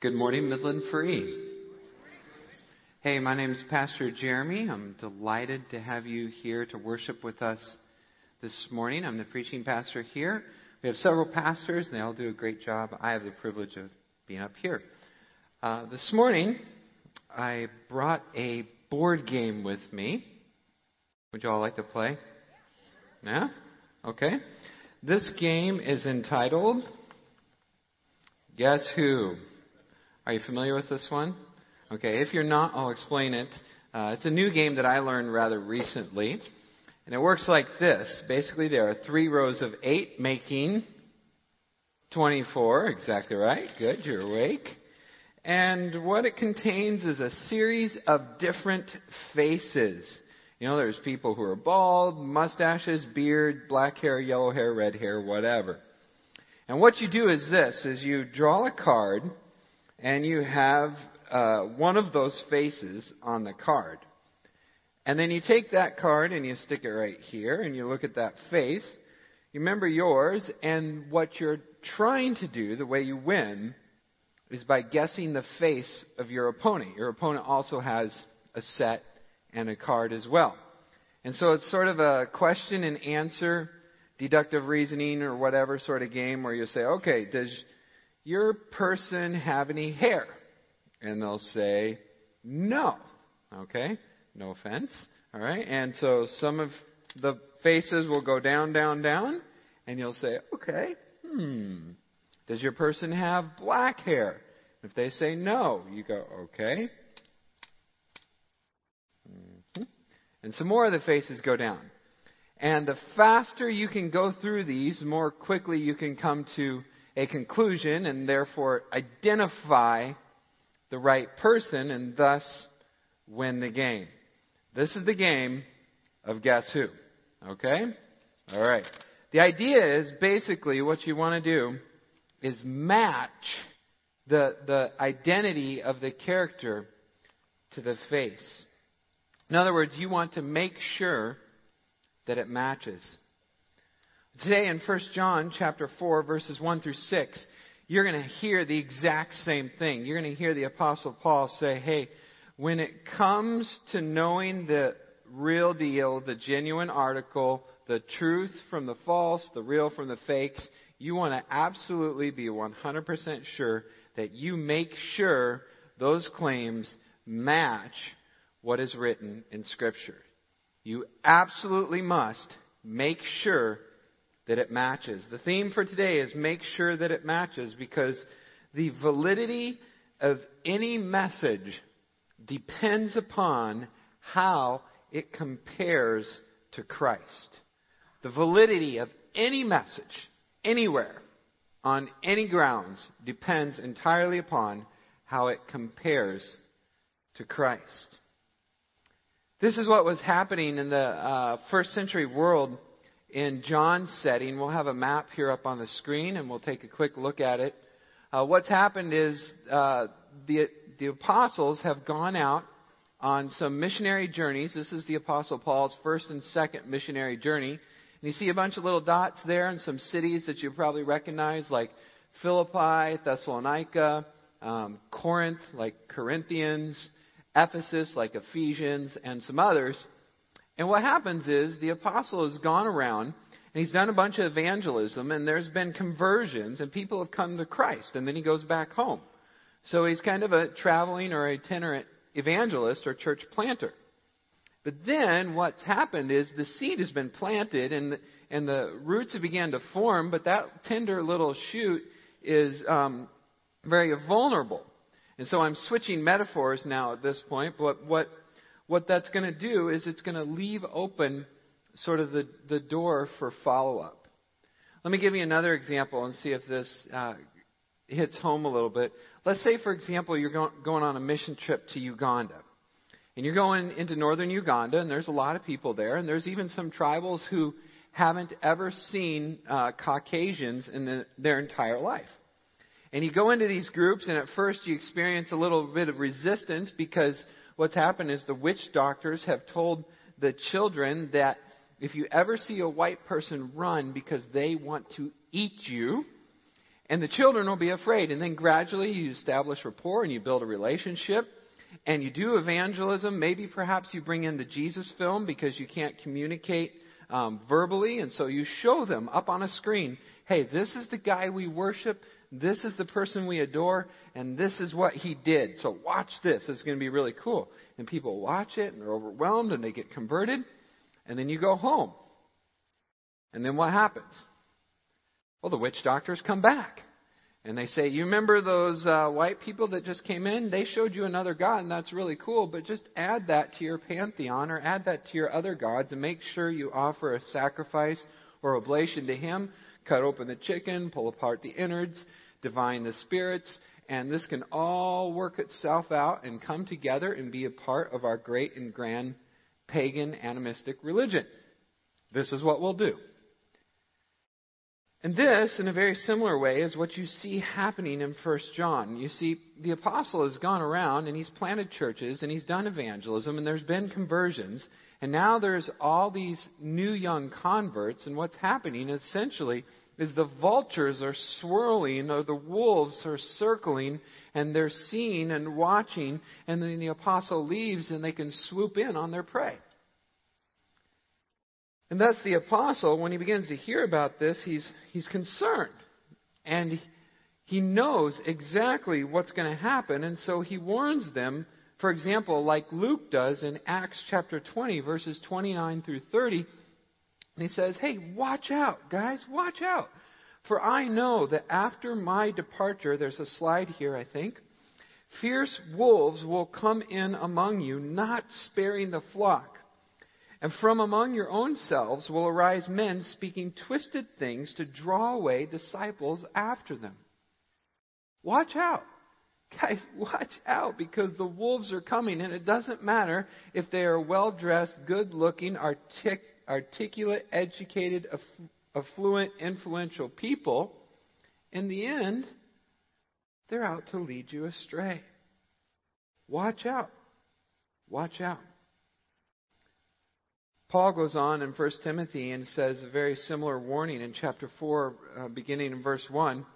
Good morning, Midland Free. Hey, my name is Pastor Jeremy. I'm delighted to have you here to worship with us this morning. I'm the preaching pastor here. We have several pastors, and they all do a great job. I have the privilege of being up here. Uh, this morning, I brought a board game with me. Would you all like to play? Yeah? Okay. This game is entitled Guess Who? Are you familiar with this one? Okay, if you're not, I'll explain it. Uh, it's a new game that I learned rather recently. And it works like this. Basically, there are three rows of eight making 24. Exactly right. Good, you're awake. And what it contains is a series of different faces. You know, there's people who are bald, mustaches, beard, black hair, yellow hair, red hair, whatever. And what you do is this, is you draw a card and you have uh, one of those faces on the card. And then you take that card and you stick it right here and you look at that face. You remember yours and what you're trying to do, the way you win, is by guessing the face of your opponent. Your opponent also has a set and a card as well. And so it's sort of a question and answer, deductive reasoning or whatever sort of game where you say, okay, does your person have any hair? And they'll say, no. Okay? No offense. All right? And so some of the faces will go down, down, down, and you'll say, okay, hmm. Does your person have black hair? If they say no, you go, okay. Mm-hmm. And some more of the faces go down. And the faster you can go through these, the more quickly you can come to a conclusion and therefore identify the right person and thus win the game. This is the game of guess who. Okay? All right. The idea is basically what you want to do is match the, the identity of the character to the face. In other words, you want to make sure that it matches. Today in 1 John chapter 4 verses 1 through 6, you're going to hear the exact same thing. You're going to hear the apostle Paul say, "Hey, when it comes to knowing the real deal, the genuine article, the truth from the false, the real from the fakes, you want to absolutely be 100% sure that you make sure those claims match what is written in Scripture. You absolutely must make sure that it matches. The theme for today is make sure that it matches because the validity of any message depends upon how it compares to Christ. The validity of any message, anywhere, on any grounds depends entirely upon how it compares to Christ. This is what was happening in the uh, first century world in John's setting. We'll have a map here up on the screen and we'll take a quick look at it. Uh, what's happened is uh, the, the apostles have gone out on some missionary journeys. This is the Apostle Paul's first and second missionary journey. And you see a bunch of little dots there and some cities that you probably recognize, like Philippi, Thessalonica, um, Corinth, like Corinthians, Ephesus, like Ephesians, and some others. And what happens is the apostle has gone around and he's done a bunch of evangelism, and there's been conversions, and people have come to Christ, and then he goes back home. So he's kind of a traveling or itinerant evangelist or church planter. But then what's happened is the seed has been planted and the, and the roots have begun to form, but that tender little shoot is um, very vulnerable. And so I'm switching metaphors now at this point, but what, what that's going to do is it's going to leave open sort of the, the door for follow up. Let me give you another example and see if this uh, hits home a little bit. Let's say, for example, you're going, going on a mission trip to Uganda. And you're going into northern Uganda, and there's a lot of people there, and there's even some tribals who haven't ever seen uh, Caucasians in the, their entire life. And you go into these groups, and at first you experience a little bit of resistance because what's happened is the witch doctors have told the children that if you ever see a white person run because they want to eat you, And the children will be afraid. And then gradually you establish rapport and you build a relationship and you do evangelism. Maybe perhaps you bring in the Jesus film because you can't communicate um, verbally. And so you show them up on a screen hey, this is the guy we worship. This is the person we adore, and this is what he did. So watch this. It's going to be really cool. And people watch it, and they're overwhelmed, and they get converted. And then you go home. And then what happens? Well, the witch doctors come back. And they say, You remember those uh, white people that just came in? They showed you another God, and that's really cool, but just add that to your pantheon or add that to your other gods and make sure you offer a sacrifice or oblation to Him. Cut open the chicken, pull apart the innards, divine the spirits, and this can all work itself out and come together and be a part of our great and grand pagan animistic religion. This is what we'll do. And this, in a very similar way, is what you see happening in 1 John. You see, the apostle has gone around and he's planted churches and he's done evangelism and there's been conversions. And now there's all these new young converts, and what's happening essentially is the vultures are swirling or the wolves are circling and they're seeing and watching, and then the apostle leaves and they can swoop in on their prey. And thus the apostle, when he begins to hear about this, he's, he's concerned. And he knows exactly what's going to happen, and so he warns them, for example, like Luke does in Acts chapter 20, verses 29 through 30. And he says, Hey, watch out, guys, watch out. For I know that after my departure, there's a slide here, I think, fierce wolves will come in among you, not sparing the flock. And from among your own selves will arise men speaking twisted things to draw away disciples after them. Watch out. Guys, watch out because the wolves are coming, and it doesn't matter if they are well dressed, good looking, artic- articulate, educated, aff- affluent, influential people. In the end, they're out to lead you astray. Watch out. Watch out. Paul goes on in 1 Timothy and says a very similar warning in chapter 4, uh, beginning in verse 1.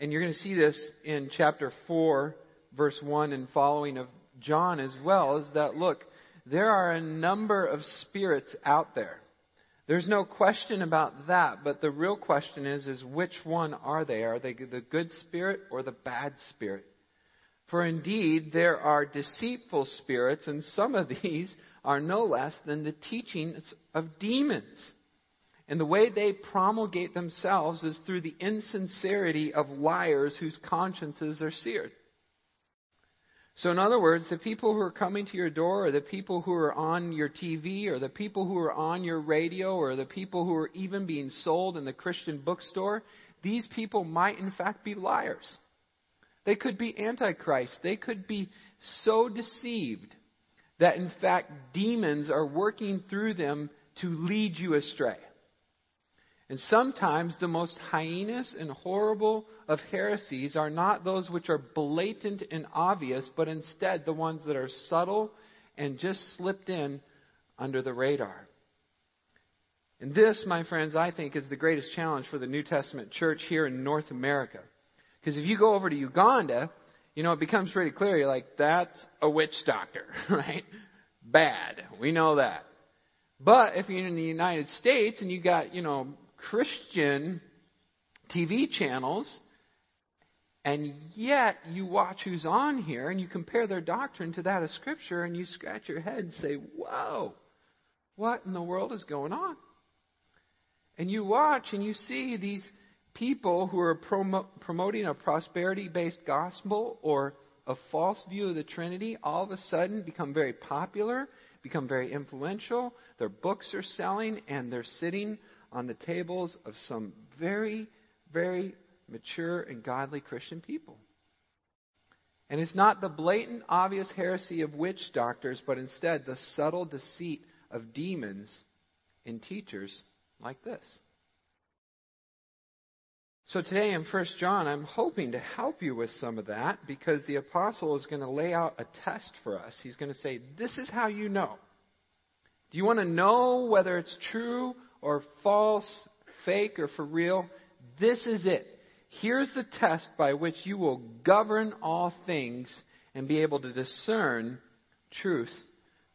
And you're going to see this in chapter 4, verse 1 and following of John as well, is that look, there are a number of spirits out there. There's no question about that, but the real question is, is which one are they? Are they the good spirit or the bad spirit? For indeed, there are deceitful spirits, and some of these are no less than the teachings of demons. And the way they promulgate themselves is through the insincerity of liars whose consciences are seared. So, in other words, the people who are coming to your door, or the people who are on your TV, or the people who are on your radio, or the people who are even being sold in the Christian bookstore, these people might in fact be liars. They could be antichrist. They could be so deceived that in fact demons are working through them to lead you astray. And sometimes the most heinous and horrible of heresies are not those which are blatant and obvious, but instead the ones that are subtle and just slipped in under the radar. And this, my friends, I think is the greatest challenge for the New Testament church here in North America. Because if you go over to Uganda, you know, it becomes pretty clear. You're like, that's a witch doctor, right? Bad. We know that. But if you're in the United States and you got, you know, Christian TV channels, and yet you watch who's on here and you compare their doctrine to that of Scripture and you scratch your head and say, Whoa, what in the world is going on? And you watch and you see these people who are promo- promoting a prosperity based gospel or a false view of the Trinity all of a sudden become very popular, become very influential. Their books are selling, and they're sitting on the tables of some very, very mature and godly Christian people. And it's not the blatant, obvious heresy of witch doctors, but instead the subtle deceit of demons in teachers like this. So today in 1 John, I'm hoping to help you with some of that because the apostle is going to lay out a test for us. He's going to say, This is how you know. Do you want to know whether it's true or false, fake or for real? This is it. here's the test by which you will govern all things and be able to discern truth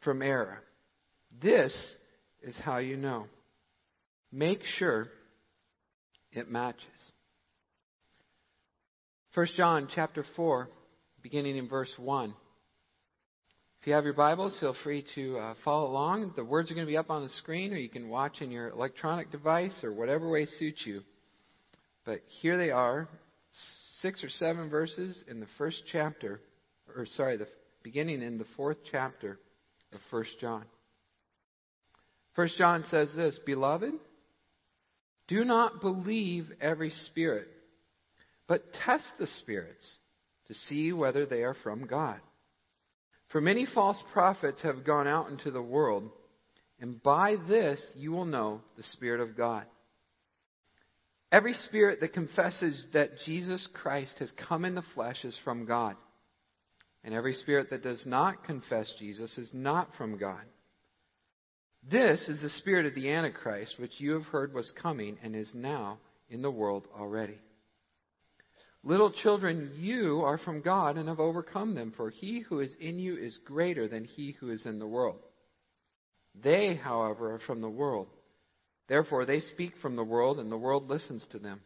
from error. This is how you know. Make sure it matches. 1 John chapter 4, beginning in verse 1. If you have your Bibles, feel free to uh, follow along. The words are going to be up on the screen, or you can watch in your electronic device, or whatever way suits you. But here they are, six or seven verses in the first chapter, or sorry, the beginning in the fourth chapter of 1 John. 1 John says this Beloved, do not believe every spirit, but test the spirits to see whether they are from God. For many false prophets have gone out into the world, and by this you will know the Spirit of God. Every spirit that confesses that Jesus Christ has come in the flesh is from God. And every spirit that does not confess Jesus is not from God. This is the spirit of the Antichrist, which you have heard was coming and is now in the world already. Little children, you are from God and have overcome them, for he who is in you is greater than he who is in the world. They, however, are from the world Therefore, they speak from the world, and the world listens to them.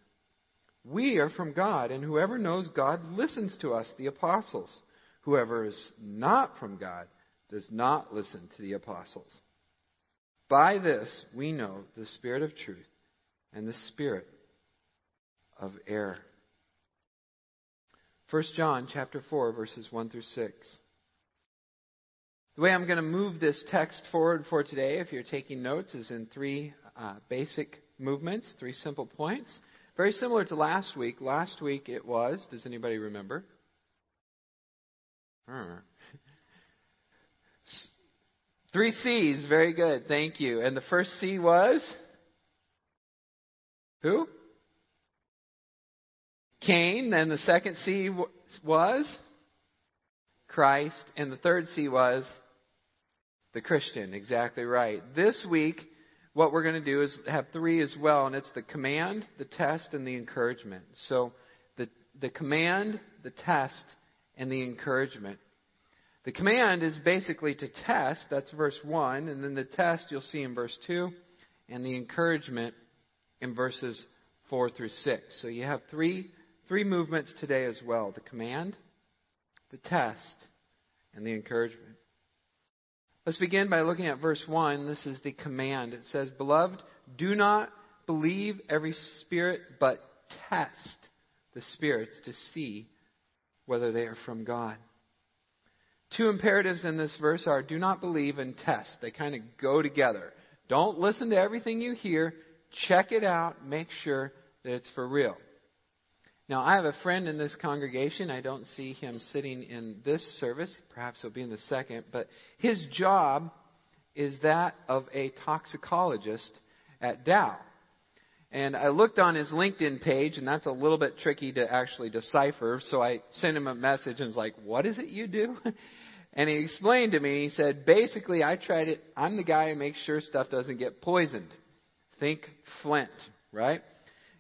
We are from God, and whoever knows God listens to us, the apostles. Whoever is not from God does not listen to the apostles. By this we know the spirit of truth and the spirit of error. 1 John chapter 4 verses 1 through 6. The way I'm going to move this text forward for today, if you're taking notes, is in three uh, basic movements, three simple points. Very similar to last week. Last week it was, does anybody remember? Three C's, very good, thank you. And the first C was? Who? Cain. And the second C was? Christ. And the third C was? The Christian, exactly right. This week, what we're going to do is have three as well, and it's the command, the test, and the encouragement. So the, the command, the test, and the encouragement. The command is basically to test, that's verse 1, and then the test you'll see in verse 2, and the encouragement in verses 4 through 6. So you have three, three movements today as well the command, the test, and the encouragement. Let's begin by looking at verse 1. This is the command. It says, Beloved, do not believe every spirit, but test the spirits to see whether they are from God. Two imperatives in this verse are do not believe and test. They kind of go together. Don't listen to everything you hear. Check it out. Make sure that it's for real. Now, I have a friend in this congregation. I don't see him sitting in this service. Perhaps he'll be in the second. But his job is that of a toxicologist at Dow. And I looked on his LinkedIn page, and that's a little bit tricky to actually decipher. So I sent him a message and was like, What is it you do? And he explained to me, he said, Basically, I tried it. I'm the guy who makes sure stuff doesn't get poisoned. Think Flint, right?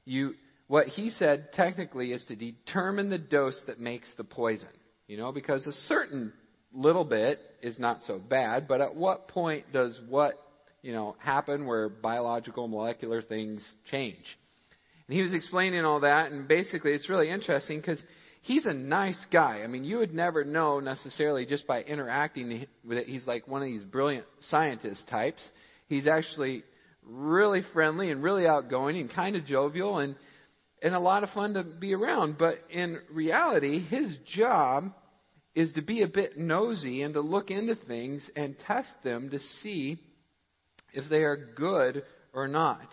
You what he said technically is to determine the dose that makes the poison. You know, because a certain little bit is not so bad, but at what point does what, you know, happen where biological molecular things change? And he was explaining all that, and basically it's really interesting because he's a nice guy. I mean, you would never know necessarily just by interacting with it. He's like one of these brilliant scientist types. He's actually really friendly and really outgoing and kind of jovial and and a lot of fun to be around. But in reality, his job is to be a bit nosy and to look into things and test them to see if they are good or not.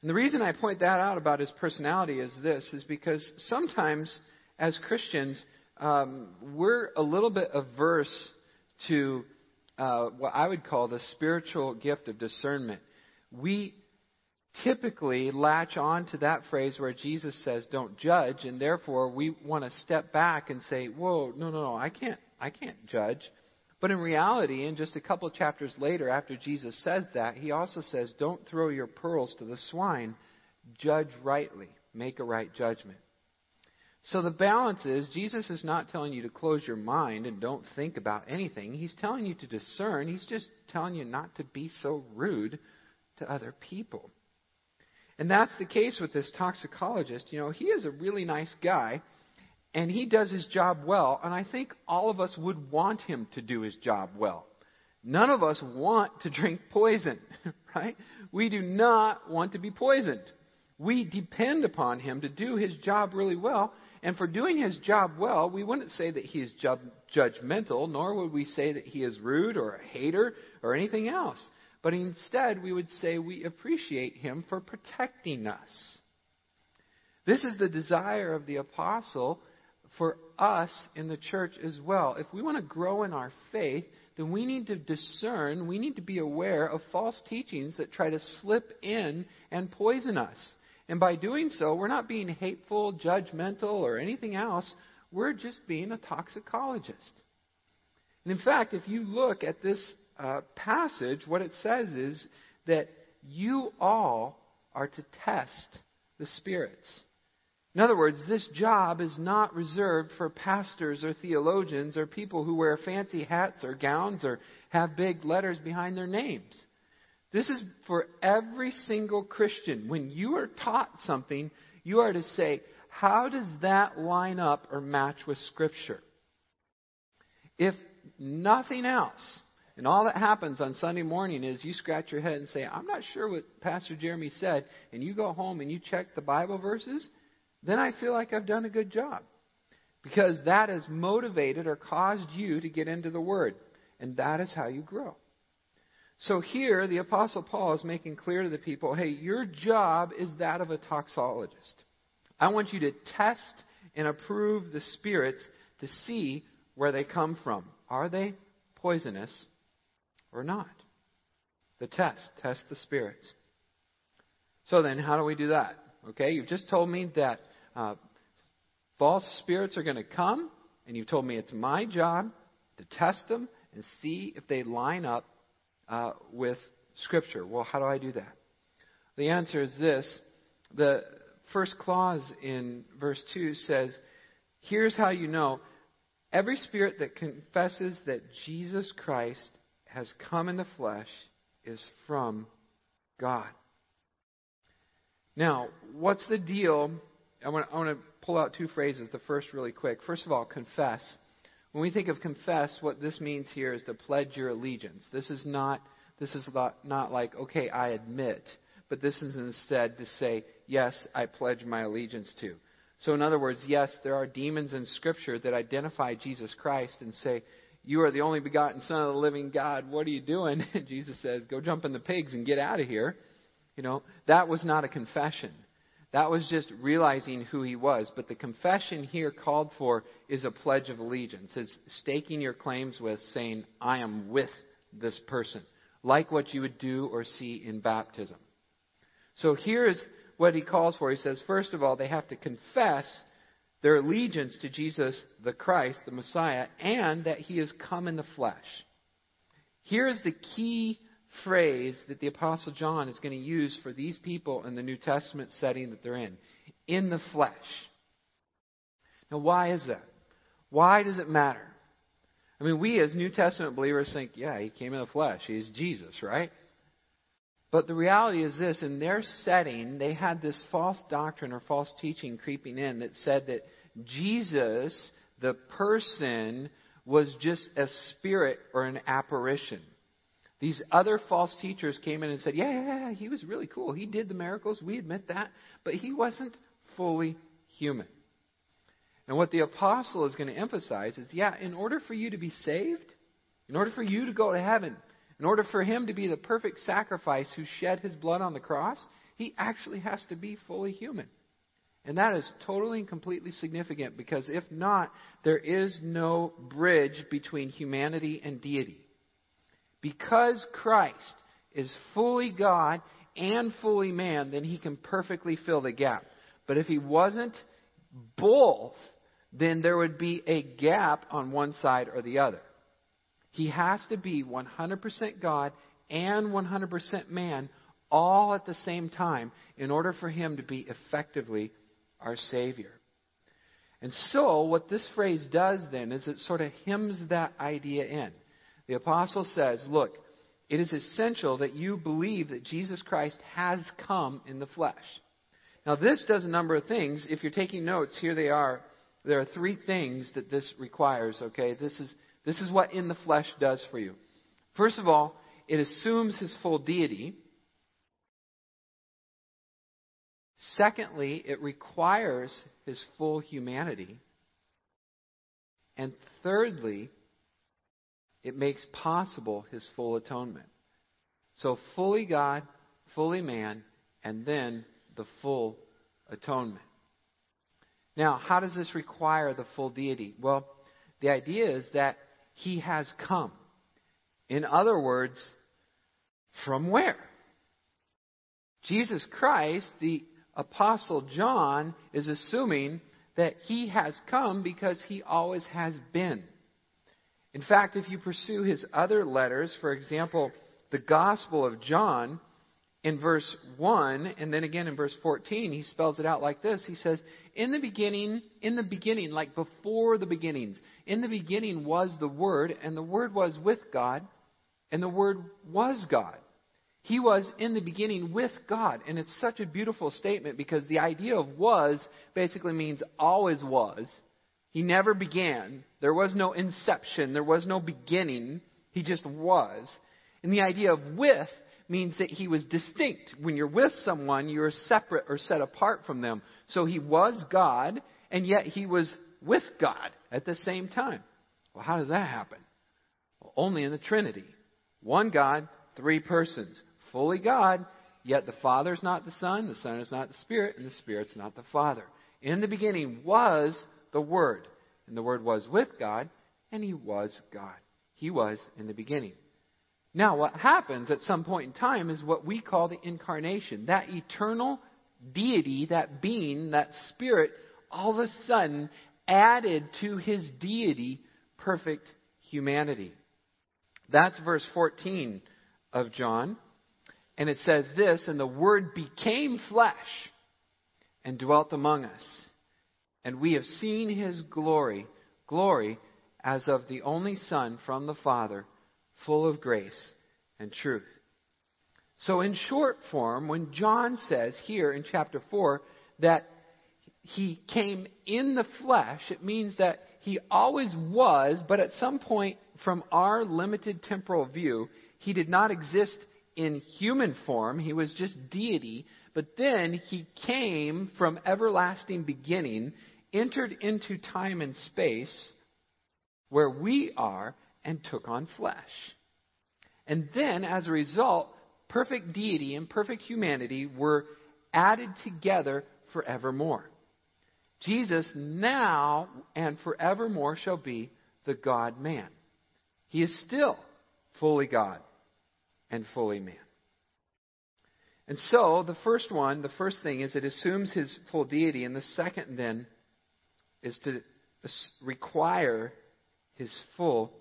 And the reason I point that out about his personality is this is because sometimes as Christians, um, we're a little bit averse to uh, what I would call the spiritual gift of discernment. We typically latch on to that phrase where Jesus says, "Don't judge," and therefore we want to step back and say, "Whoa, no, no, no, I can't, I can't judge." But in reality, in just a couple chapters later, after Jesus says that, he also says, "Don't throw your pearls to the swine. Judge rightly. make a right judgment. So the balance is Jesus is not telling you to close your mind and don't think about anything. He's telling you to discern. He's just telling you not to be so rude to other people. And that's the case with this toxicologist. You know, he is a really nice guy and he does his job well, and I think all of us would want him to do his job well. None of us want to drink poison, right? We do not want to be poisoned. We depend upon him to do his job really well, and for doing his job well, we wouldn't say that he is judgmental, nor would we say that he is rude or a hater or anything else. But instead, we would say we appreciate him for protecting us. This is the desire of the apostle for us in the church as well. If we want to grow in our faith, then we need to discern, we need to be aware of false teachings that try to slip in and poison us. And by doing so, we're not being hateful, judgmental, or anything else. We're just being a toxicologist. And in fact, if you look at this uh, passage, what it says is that you all are to test the spirits. In other words, this job is not reserved for pastors or theologians or people who wear fancy hats or gowns or have big letters behind their names. This is for every single Christian. When you are taught something, you are to say, how does that line up or match with Scripture? If nothing else, and all that happens on Sunday morning is you scratch your head and say, I'm not sure what Pastor Jeremy said, and you go home and you check the Bible verses, then I feel like I've done a good job. Because that has motivated or caused you to get into the Word. And that is how you grow. So here, the Apostle Paul is making clear to the people hey, your job is that of a toxologist. I want you to test and approve the spirits to see where they come from. Are they poisonous or not? The test. Test the spirits. So then, how do we do that? Okay, you've just told me that uh, false spirits are going to come, and you've told me it's my job to test them and see if they line up uh, with Scripture. Well, how do I do that? The answer is this. The first clause in verse 2 says, Here's how you know every spirit that confesses that Jesus Christ has come in the flesh is from God. Now, what's the deal? I want, to pull out two phrases. The first, really quick. First of all, confess. When we think of confess, what this means here is to pledge your allegiance. This is not this is not like, okay, I admit, but this is instead to say, yes, I pledge my allegiance to. So, in other words, yes, there are demons in Scripture that identify Jesus Christ and say, You are the only begotten Son of the living God. What are you doing? And Jesus says, Go jump in the pigs and get out of here. You know, that was not a confession. That was just realizing who he was. But the confession here called for is a pledge of allegiance. It's staking your claims with saying, I am with this person, like what you would do or see in baptism. So here's what he calls for. He says, first of all, they have to confess their allegiance to Jesus the Christ, the Messiah, and that he has come in the flesh. Here's the key phrase that the Apostle John is going to use for these people in the New Testament setting that they're in in the flesh. Now, why is that? Why does it matter? I mean, we as New Testament believers think, yeah, he came in the flesh. He's Jesus, right? But the reality is this in their setting, they had this false doctrine or false teaching creeping in that said that Jesus, the person, was just a spirit or an apparition. These other false teachers came in and said, yeah, yeah, yeah, he was really cool. He did the miracles. We admit that. But he wasn't fully human. And what the apostle is going to emphasize is yeah, in order for you to be saved, in order for you to go to heaven, in order for him to be the perfect sacrifice who shed his blood on the cross, he actually has to be fully human. And that is totally and completely significant because if not, there is no bridge between humanity and deity. Because Christ is fully God and fully man, then he can perfectly fill the gap. But if he wasn't both, then there would be a gap on one side or the other. He has to be 100% God and 100% man all at the same time in order for him to be effectively our Savior. And so, what this phrase does then is it sort of hems that idea in. The apostle says, Look, it is essential that you believe that Jesus Christ has come in the flesh. Now, this does a number of things. If you're taking notes, here they are. There are three things that this requires, okay? This is, this is what in the flesh does for you. First of all, it assumes his full deity. Secondly, it requires his full humanity. And thirdly, it makes possible his full atonement. So, fully God, fully man, and then the full atonement. Now, how does this require the full deity? Well, the idea is that he has come. In other words, from where? Jesus Christ, the Apostle John is assuming that he has come because he always has been. In fact, if you pursue his other letters, for example, the Gospel of John, in verse 1 and then again in verse 14, he spells it out like this. He says, In the beginning, in the beginning, like before the beginnings, in the beginning was the Word, and the Word was with God, and the Word was God. He was in the beginning with God. And it's such a beautiful statement because the idea of was basically means always was. He never began. There was no inception. There was no beginning. He just was. And the idea of with means that he was distinct. When you're with someone, you're separate or set apart from them. So he was God, and yet he was with God at the same time. Well, how does that happen? Well, only in the Trinity. One God, three persons fully God, yet the Father is not the Son, the Son is not the Spirit, and the Spirit's not the Father. In the beginning was the Word, and the Word was with God, and He was God. He was in the beginning. Now, what happens at some point in time is what we call the incarnation. That eternal deity, that being, that spirit, all of a sudden added to his deity perfect humanity. That's verse 14 of John. And it says this, and the Word became flesh and dwelt among us. And we have seen his glory, glory as of the only Son from the Father, full of grace and truth. So, in short form, when John says here in chapter 4 that he came in the flesh, it means that he always was, but at some point, from our limited temporal view, he did not exist in human form. He was just deity. But then he came from everlasting beginning, entered into time and space where we are, and took on flesh. And then, as a result, perfect deity and perfect humanity were added together forevermore. Jesus now and forevermore shall be the God man. He is still fully God and fully man. And so, the first one, the first thing is it assumes his full deity, and the second then is to require his full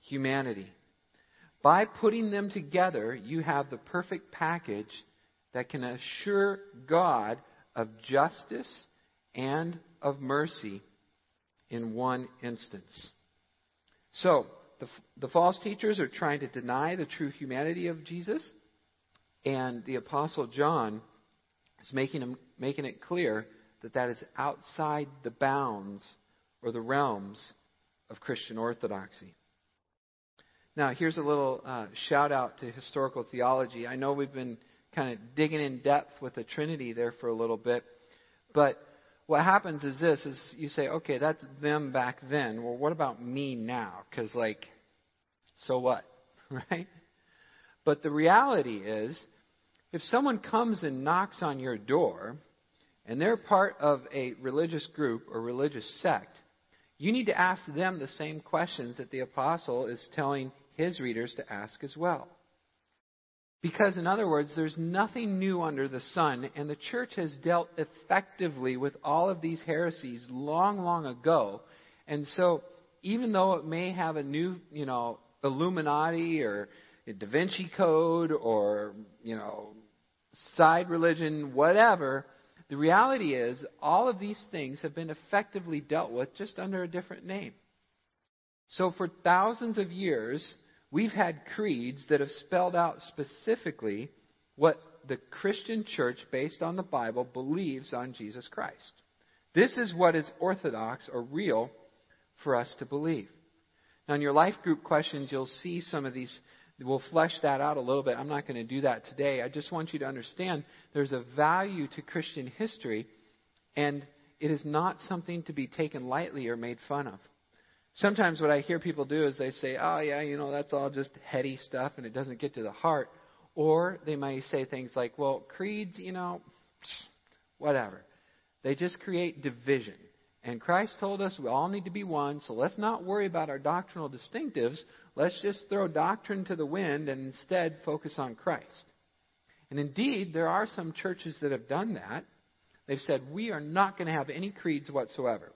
humanity. By putting them together, you have the perfect package that can assure God of justice and of mercy in one instance. So, the, the false teachers are trying to deny the true humanity of Jesus, and the Apostle John is making, making it clear that that is outside the bounds or the realms of Christian orthodoxy. Now, here's a little uh, shout out to historical theology. I know we've been kind of digging in depth with the Trinity there for a little bit, but what happens is this: is you say, okay, that's them back then. Well, what about me now? Because like, so what, right? But the reality is, if someone comes and knocks on your door, and they're part of a religious group or religious sect, you need to ask them the same questions that the apostle is telling his readers to ask as well. Because, in other words, there's nothing new under the sun, and the church has dealt effectively with all of these heresies long, long ago. And so, even though it may have a new, you know, Illuminati or Da Vinci Code or, you know, side religion, whatever, The reality is, all of these things have been effectively dealt with just under a different name. So, for thousands of years, we've had creeds that have spelled out specifically what the Christian church, based on the Bible, believes on Jesus Christ. This is what is orthodox or real for us to believe. Now, in your life group questions, you'll see some of these. We'll flesh that out a little bit. I'm not going to do that today. I just want you to understand there's a value to Christian history, and it is not something to be taken lightly or made fun of. Sometimes what I hear people do is they say, oh, yeah, you know, that's all just heady stuff and it doesn't get to the heart. Or they might say things like, well, creeds, you know, whatever. They just create division. And Christ told us we all need to be one, so let's not worry about our doctrinal distinctives. Let's just throw doctrine to the wind and instead focus on Christ. And indeed, there are some churches that have done that. They've said, we are not going to have any creeds whatsoever.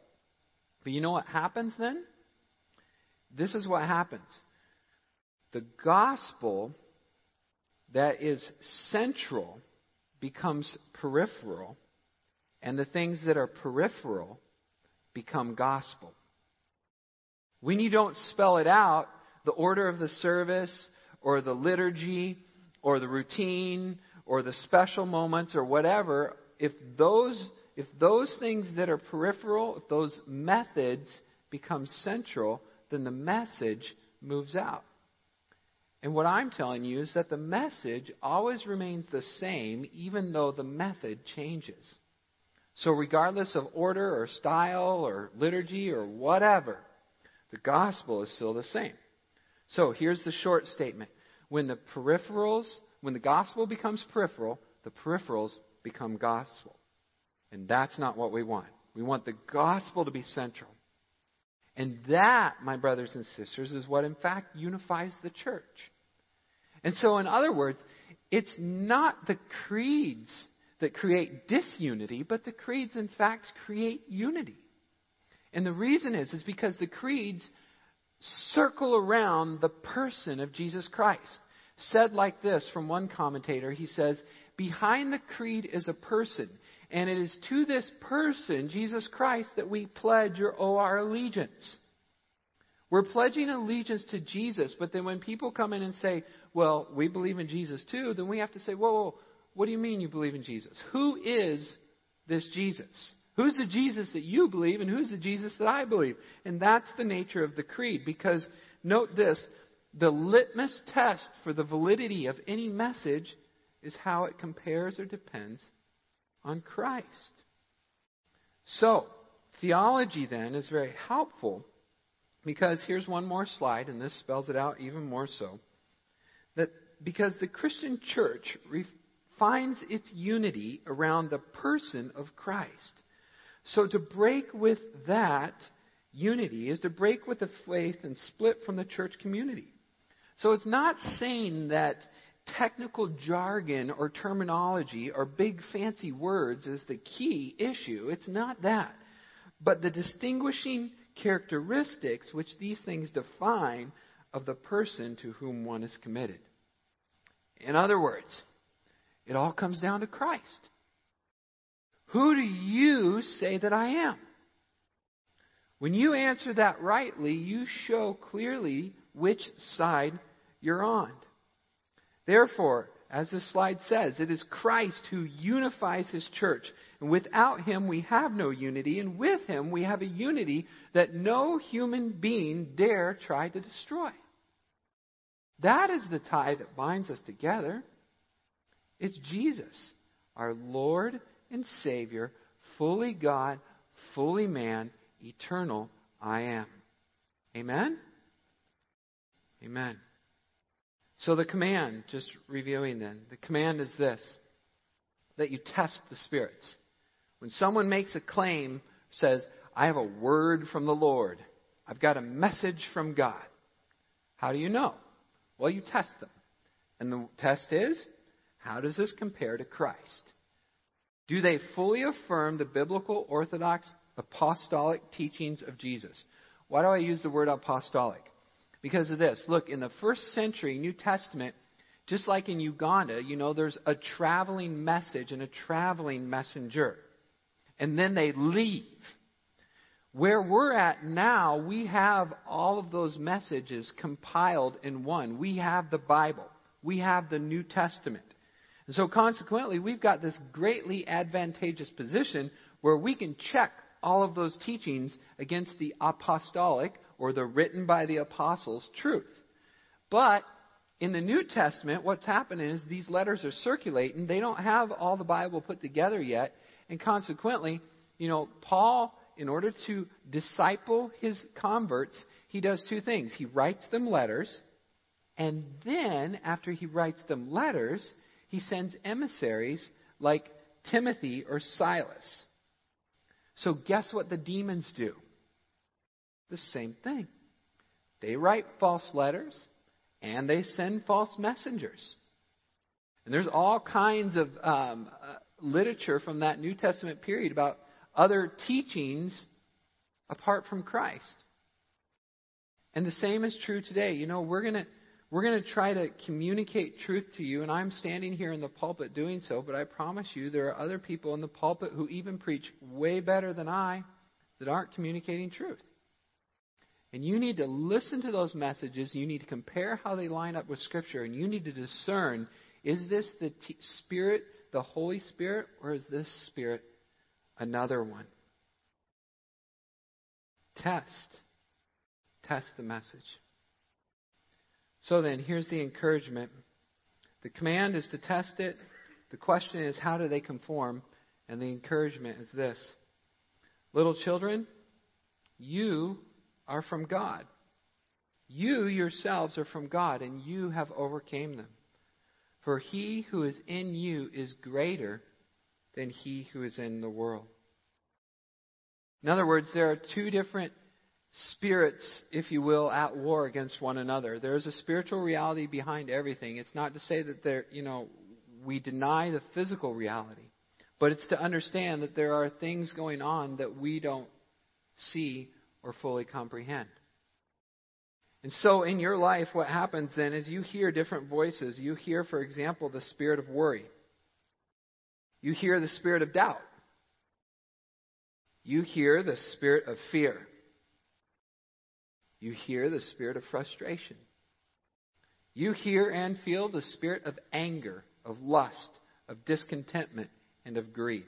But you know what happens then? This is what happens. The gospel that is central becomes peripheral, and the things that are peripheral become gospel. When you don't spell it out, the order of the service, or the liturgy, or the routine, or the special moments, or whatever, if those, if those things that are peripheral, if those methods become central, then the message moves out. And what I'm telling you is that the message always remains the same, even though the method changes. So, regardless of order or style or liturgy or whatever, the gospel is still the same. So, here's the short statement. When the peripherals, when the gospel becomes peripheral, the peripherals become gospel. And that's not what we want. We want the gospel to be central. And that, my brothers and sisters, is what in fact unifies the church. And so, in other words, it's not the creeds that create disunity, but the creeds in fact create unity. And the reason is is because the creeds circle around the person of Jesus Christ. Said like this from one commentator, he says, Behind the creed is a person, and it is to this person, Jesus Christ, that we pledge or owe our allegiance. We're pledging allegiance to Jesus, but then when people come in and say, well, we believe in Jesus too, then we have to say, whoa, whoa, what do you mean you believe in Jesus? Who is this Jesus? Who's the Jesus that you believe, and who's the Jesus that I believe? And that's the nature of the creed, because note this the litmus test for the validity of any message is how it compares or depends on Christ. So, theology then is very helpful because here's one more slide, and this spells it out even more so. That because the Christian church refines its unity around the person of Christ. So to break with that unity is to break with the faith and split from the church community. So it's not saying that technical jargon or terminology or big fancy words is the key issue. It's not that. But the distinguishing characteristics which these things define of the person to whom one is committed. In other words, it all comes down to Christ. Who do you say that I am? When you answer that rightly, you show clearly which side you're on. Therefore, as the slide says, it is Christ who unifies his church. And without him, we have no unity. And with him, we have a unity that no human being dare try to destroy. That is the tie that binds us together. It's Jesus, our Lord and Savior, fully God, fully man, eternal I am. Amen? Amen. So the command, just reviewing then, the command is this that you test the spirits. When someone makes a claim, says, I have a word from the Lord, I've got a message from God, how do you know? Well, you test them. And the test is, how does this compare to Christ? Do they fully affirm the biblical, orthodox, apostolic teachings of Jesus? Why do I use the word apostolic? Because of this. Look, in the first century New Testament, just like in Uganda, you know, there's a traveling message and a traveling messenger. and then they leave. Where we're at now, we have all of those messages compiled in one. We have the Bible. We have the New Testament. And so consequently, we've got this greatly advantageous position where we can check all of those teachings against the apostolic or the written by the apostles truth. But in the New Testament, what's happening is these letters are circulating. They don't have all the Bible put together yet. And consequently, you know, Paul, in order to disciple his converts, he does two things. He writes them letters, and then, after he writes them letters, he sends emissaries like Timothy or Silas. So, guess what the demons do? The same thing. They write false letters and they send false messengers. And there's all kinds of um, uh, literature from that New Testament period about other teachings apart from Christ. And the same is true today. You know, we're going to we're going to try to communicate truth to you, and I'm standing here in the pulpit doing so, but I promise you there are other people in the pulpit who even preach way better than I that aren't communicating truth. And you need to listen to those messages. You need to compare how they line up with Scripture. And you need to discern is this the t- Spirit, the Holy Spirit, or is this Spirit another one? Test. Test the message. So then, here's the encouragement. The command is to test it. The question is, how do they conform? And the encouragement is this Little children, you are from God. You yourselves are from God, and you have overcame them. For he who is in you is greater than he who is in the world. In other words, there are two different spirits, if you will, at war against one another. There is a spiritual reality behind everything. It's not to say that there, you know, we deny the physical reality, but it's to understand that there are things going on that we don't see or fully comprehend. And so in your life, what happens then is you hear different voices. You hear, for example, the spirit of worry. You hear the spirit of doubt. You hear the spirit of fear. You hear the spirit of frustration. You hear and feel the spirit of anger, of lust, of discontentment, and of greed.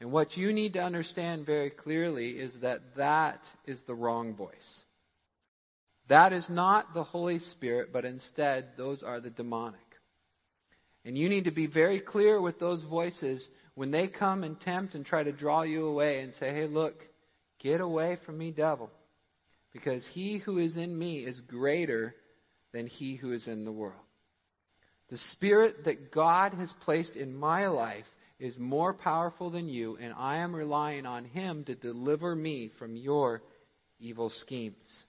And what you need to understand very clearly is that that is the wrong voice. That is not the Holy Spirit, but instead, those are the demonic. And you need to be very clear with those voices when they come and tempt and try to draw you away and say, hey, look, get away from me, devil. Because he who is in me is greater than he who is in the world. The Spirit that God has placed in my life is more powerful than you, and I am relying on Him to deliver me from your evil schemes.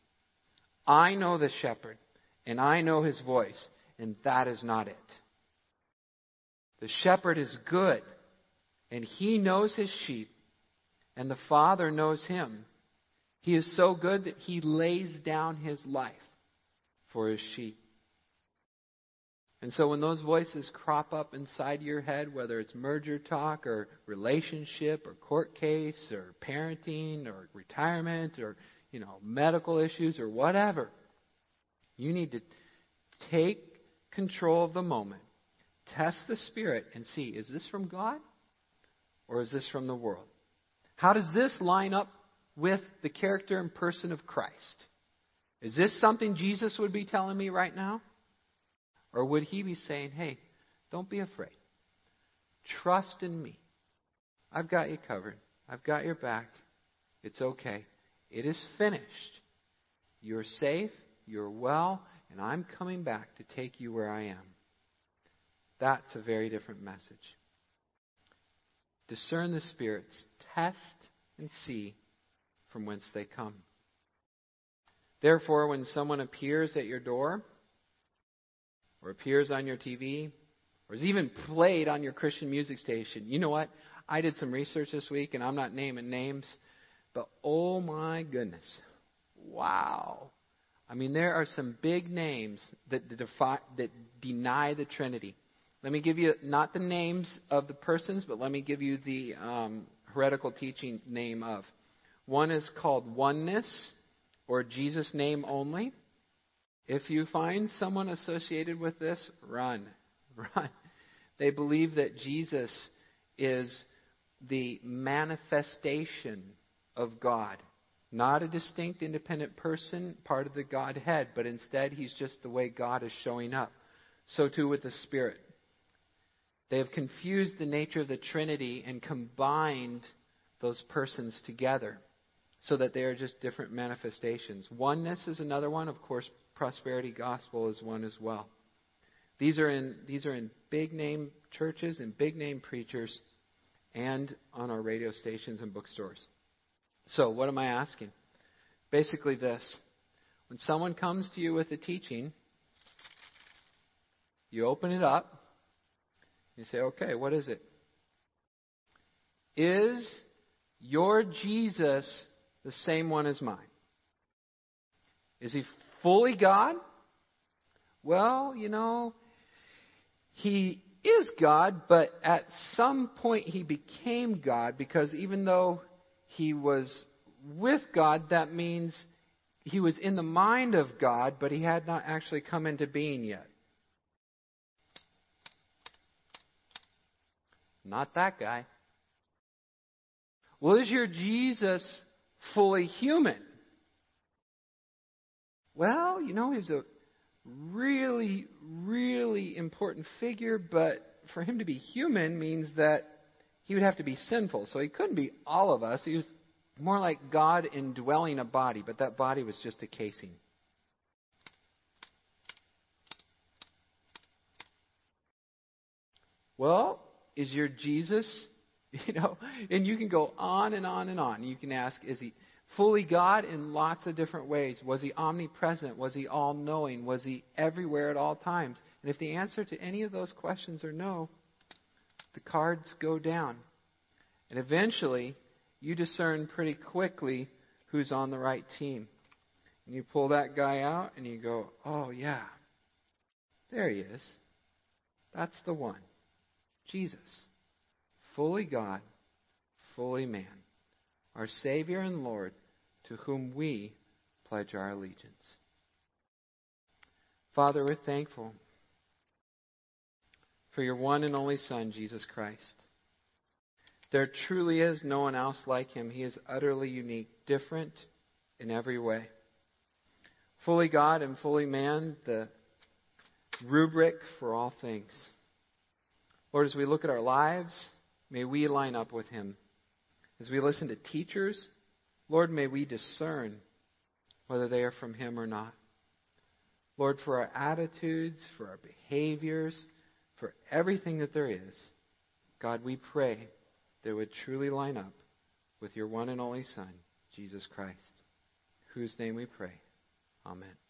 I know the shepherd, and I know his voice, and that is not it. The shepherd is good, and he knows his sheep, and the Father knows him. He is so good that he lays down his life for his sheep. And so when those voices crop up inside your head, whether it's merger talk or relationship or court case or parenting or retirement or, you know, medical issues or whatever, you need to take control of the moment, test the spirit and see, is this from God or is this from the world? How does this line up with the character and person of Christ? Is this something Jesus would be telling me right now? Or would he be saying, hey, don't be afraid. Trust in me. I've got you covered. I've got your back. It's okay. It is finished. You're safe. You're well. And I'm coming back to take you where I am. That's a very different message. Discern the spirits. Test and see from whence they come. Therefore, when someone appears at your door, or appears on your TV or is even played on your Christian music station. You know what? I did some research this week, and I'm not naming names, but oh my goodness. Wow. I mean, there are some big names that, defy, that deny the Trinity. Let me give you not the names of the persons, but let me give you the um, heretical teaching name of. One is called oneness, or Jesus' name only. If you find someone associated with this, run. Run. They believe that Jesus is the manifestation of God. Not a distinct, independent person, part of the Godhead, but instead he's just the way God is showing up. So too with the Spirit. They have confused the nature of the Trinity and combined those persons together so that they are just different manifestations. Oneness is another one. Of course, prosperity gospel is one as well. These are in, these are in big name churches and big name preachers and on our radio stations and bookstores. So, what am I asking? Basically, this. When someone comes to you with a teaching, you open it up. You say, okay, what is it? Is your Jesus the same one as mine? Is he fully God? Well, you know, he is God, but at some point he became God because even though he was with God, that means he was in the mind of God, but he had not actually come into being yet. Not that guy. Well, is your Jesus fully human? Well, you know, he was a really, really important figure, but for him to be human means that he would have to be sinful. So he couldn't be all of us. He was more like God indwelling a body, but that body was just a casing. Well, is your Jesus, you know, and you can go on and on and on. You can ask, is he fully God in lots of different ways? Was he omnipresent? Was he all knowing? Was he everywhere at all times? And if the answer to any of those questions are no, the cards go down. And eventually, you discern pretty quickly who's on the right team. And you pull that guy out and you go, oh, yeah, there he is. That's the one. Jesus. Fully God, fully man. Our Savior and Lord, to whom we pledge our allegiance. Father, we're thankful for your one and only Son, Jesus Christ. There truly is no one else like him. He is utterly unique, different in every way. Fully God and fully man, the rubric for all things. Lord, as we look at our lives, may we line up with him. As we listen to teachers, Lord, may we discern whether they are from him or not. Lord, for our attitudes, for our behaviors, for everything that there is, God, we pray that would truly line up with your one and only Son, Jesus Christ, whose name we pray. Amen.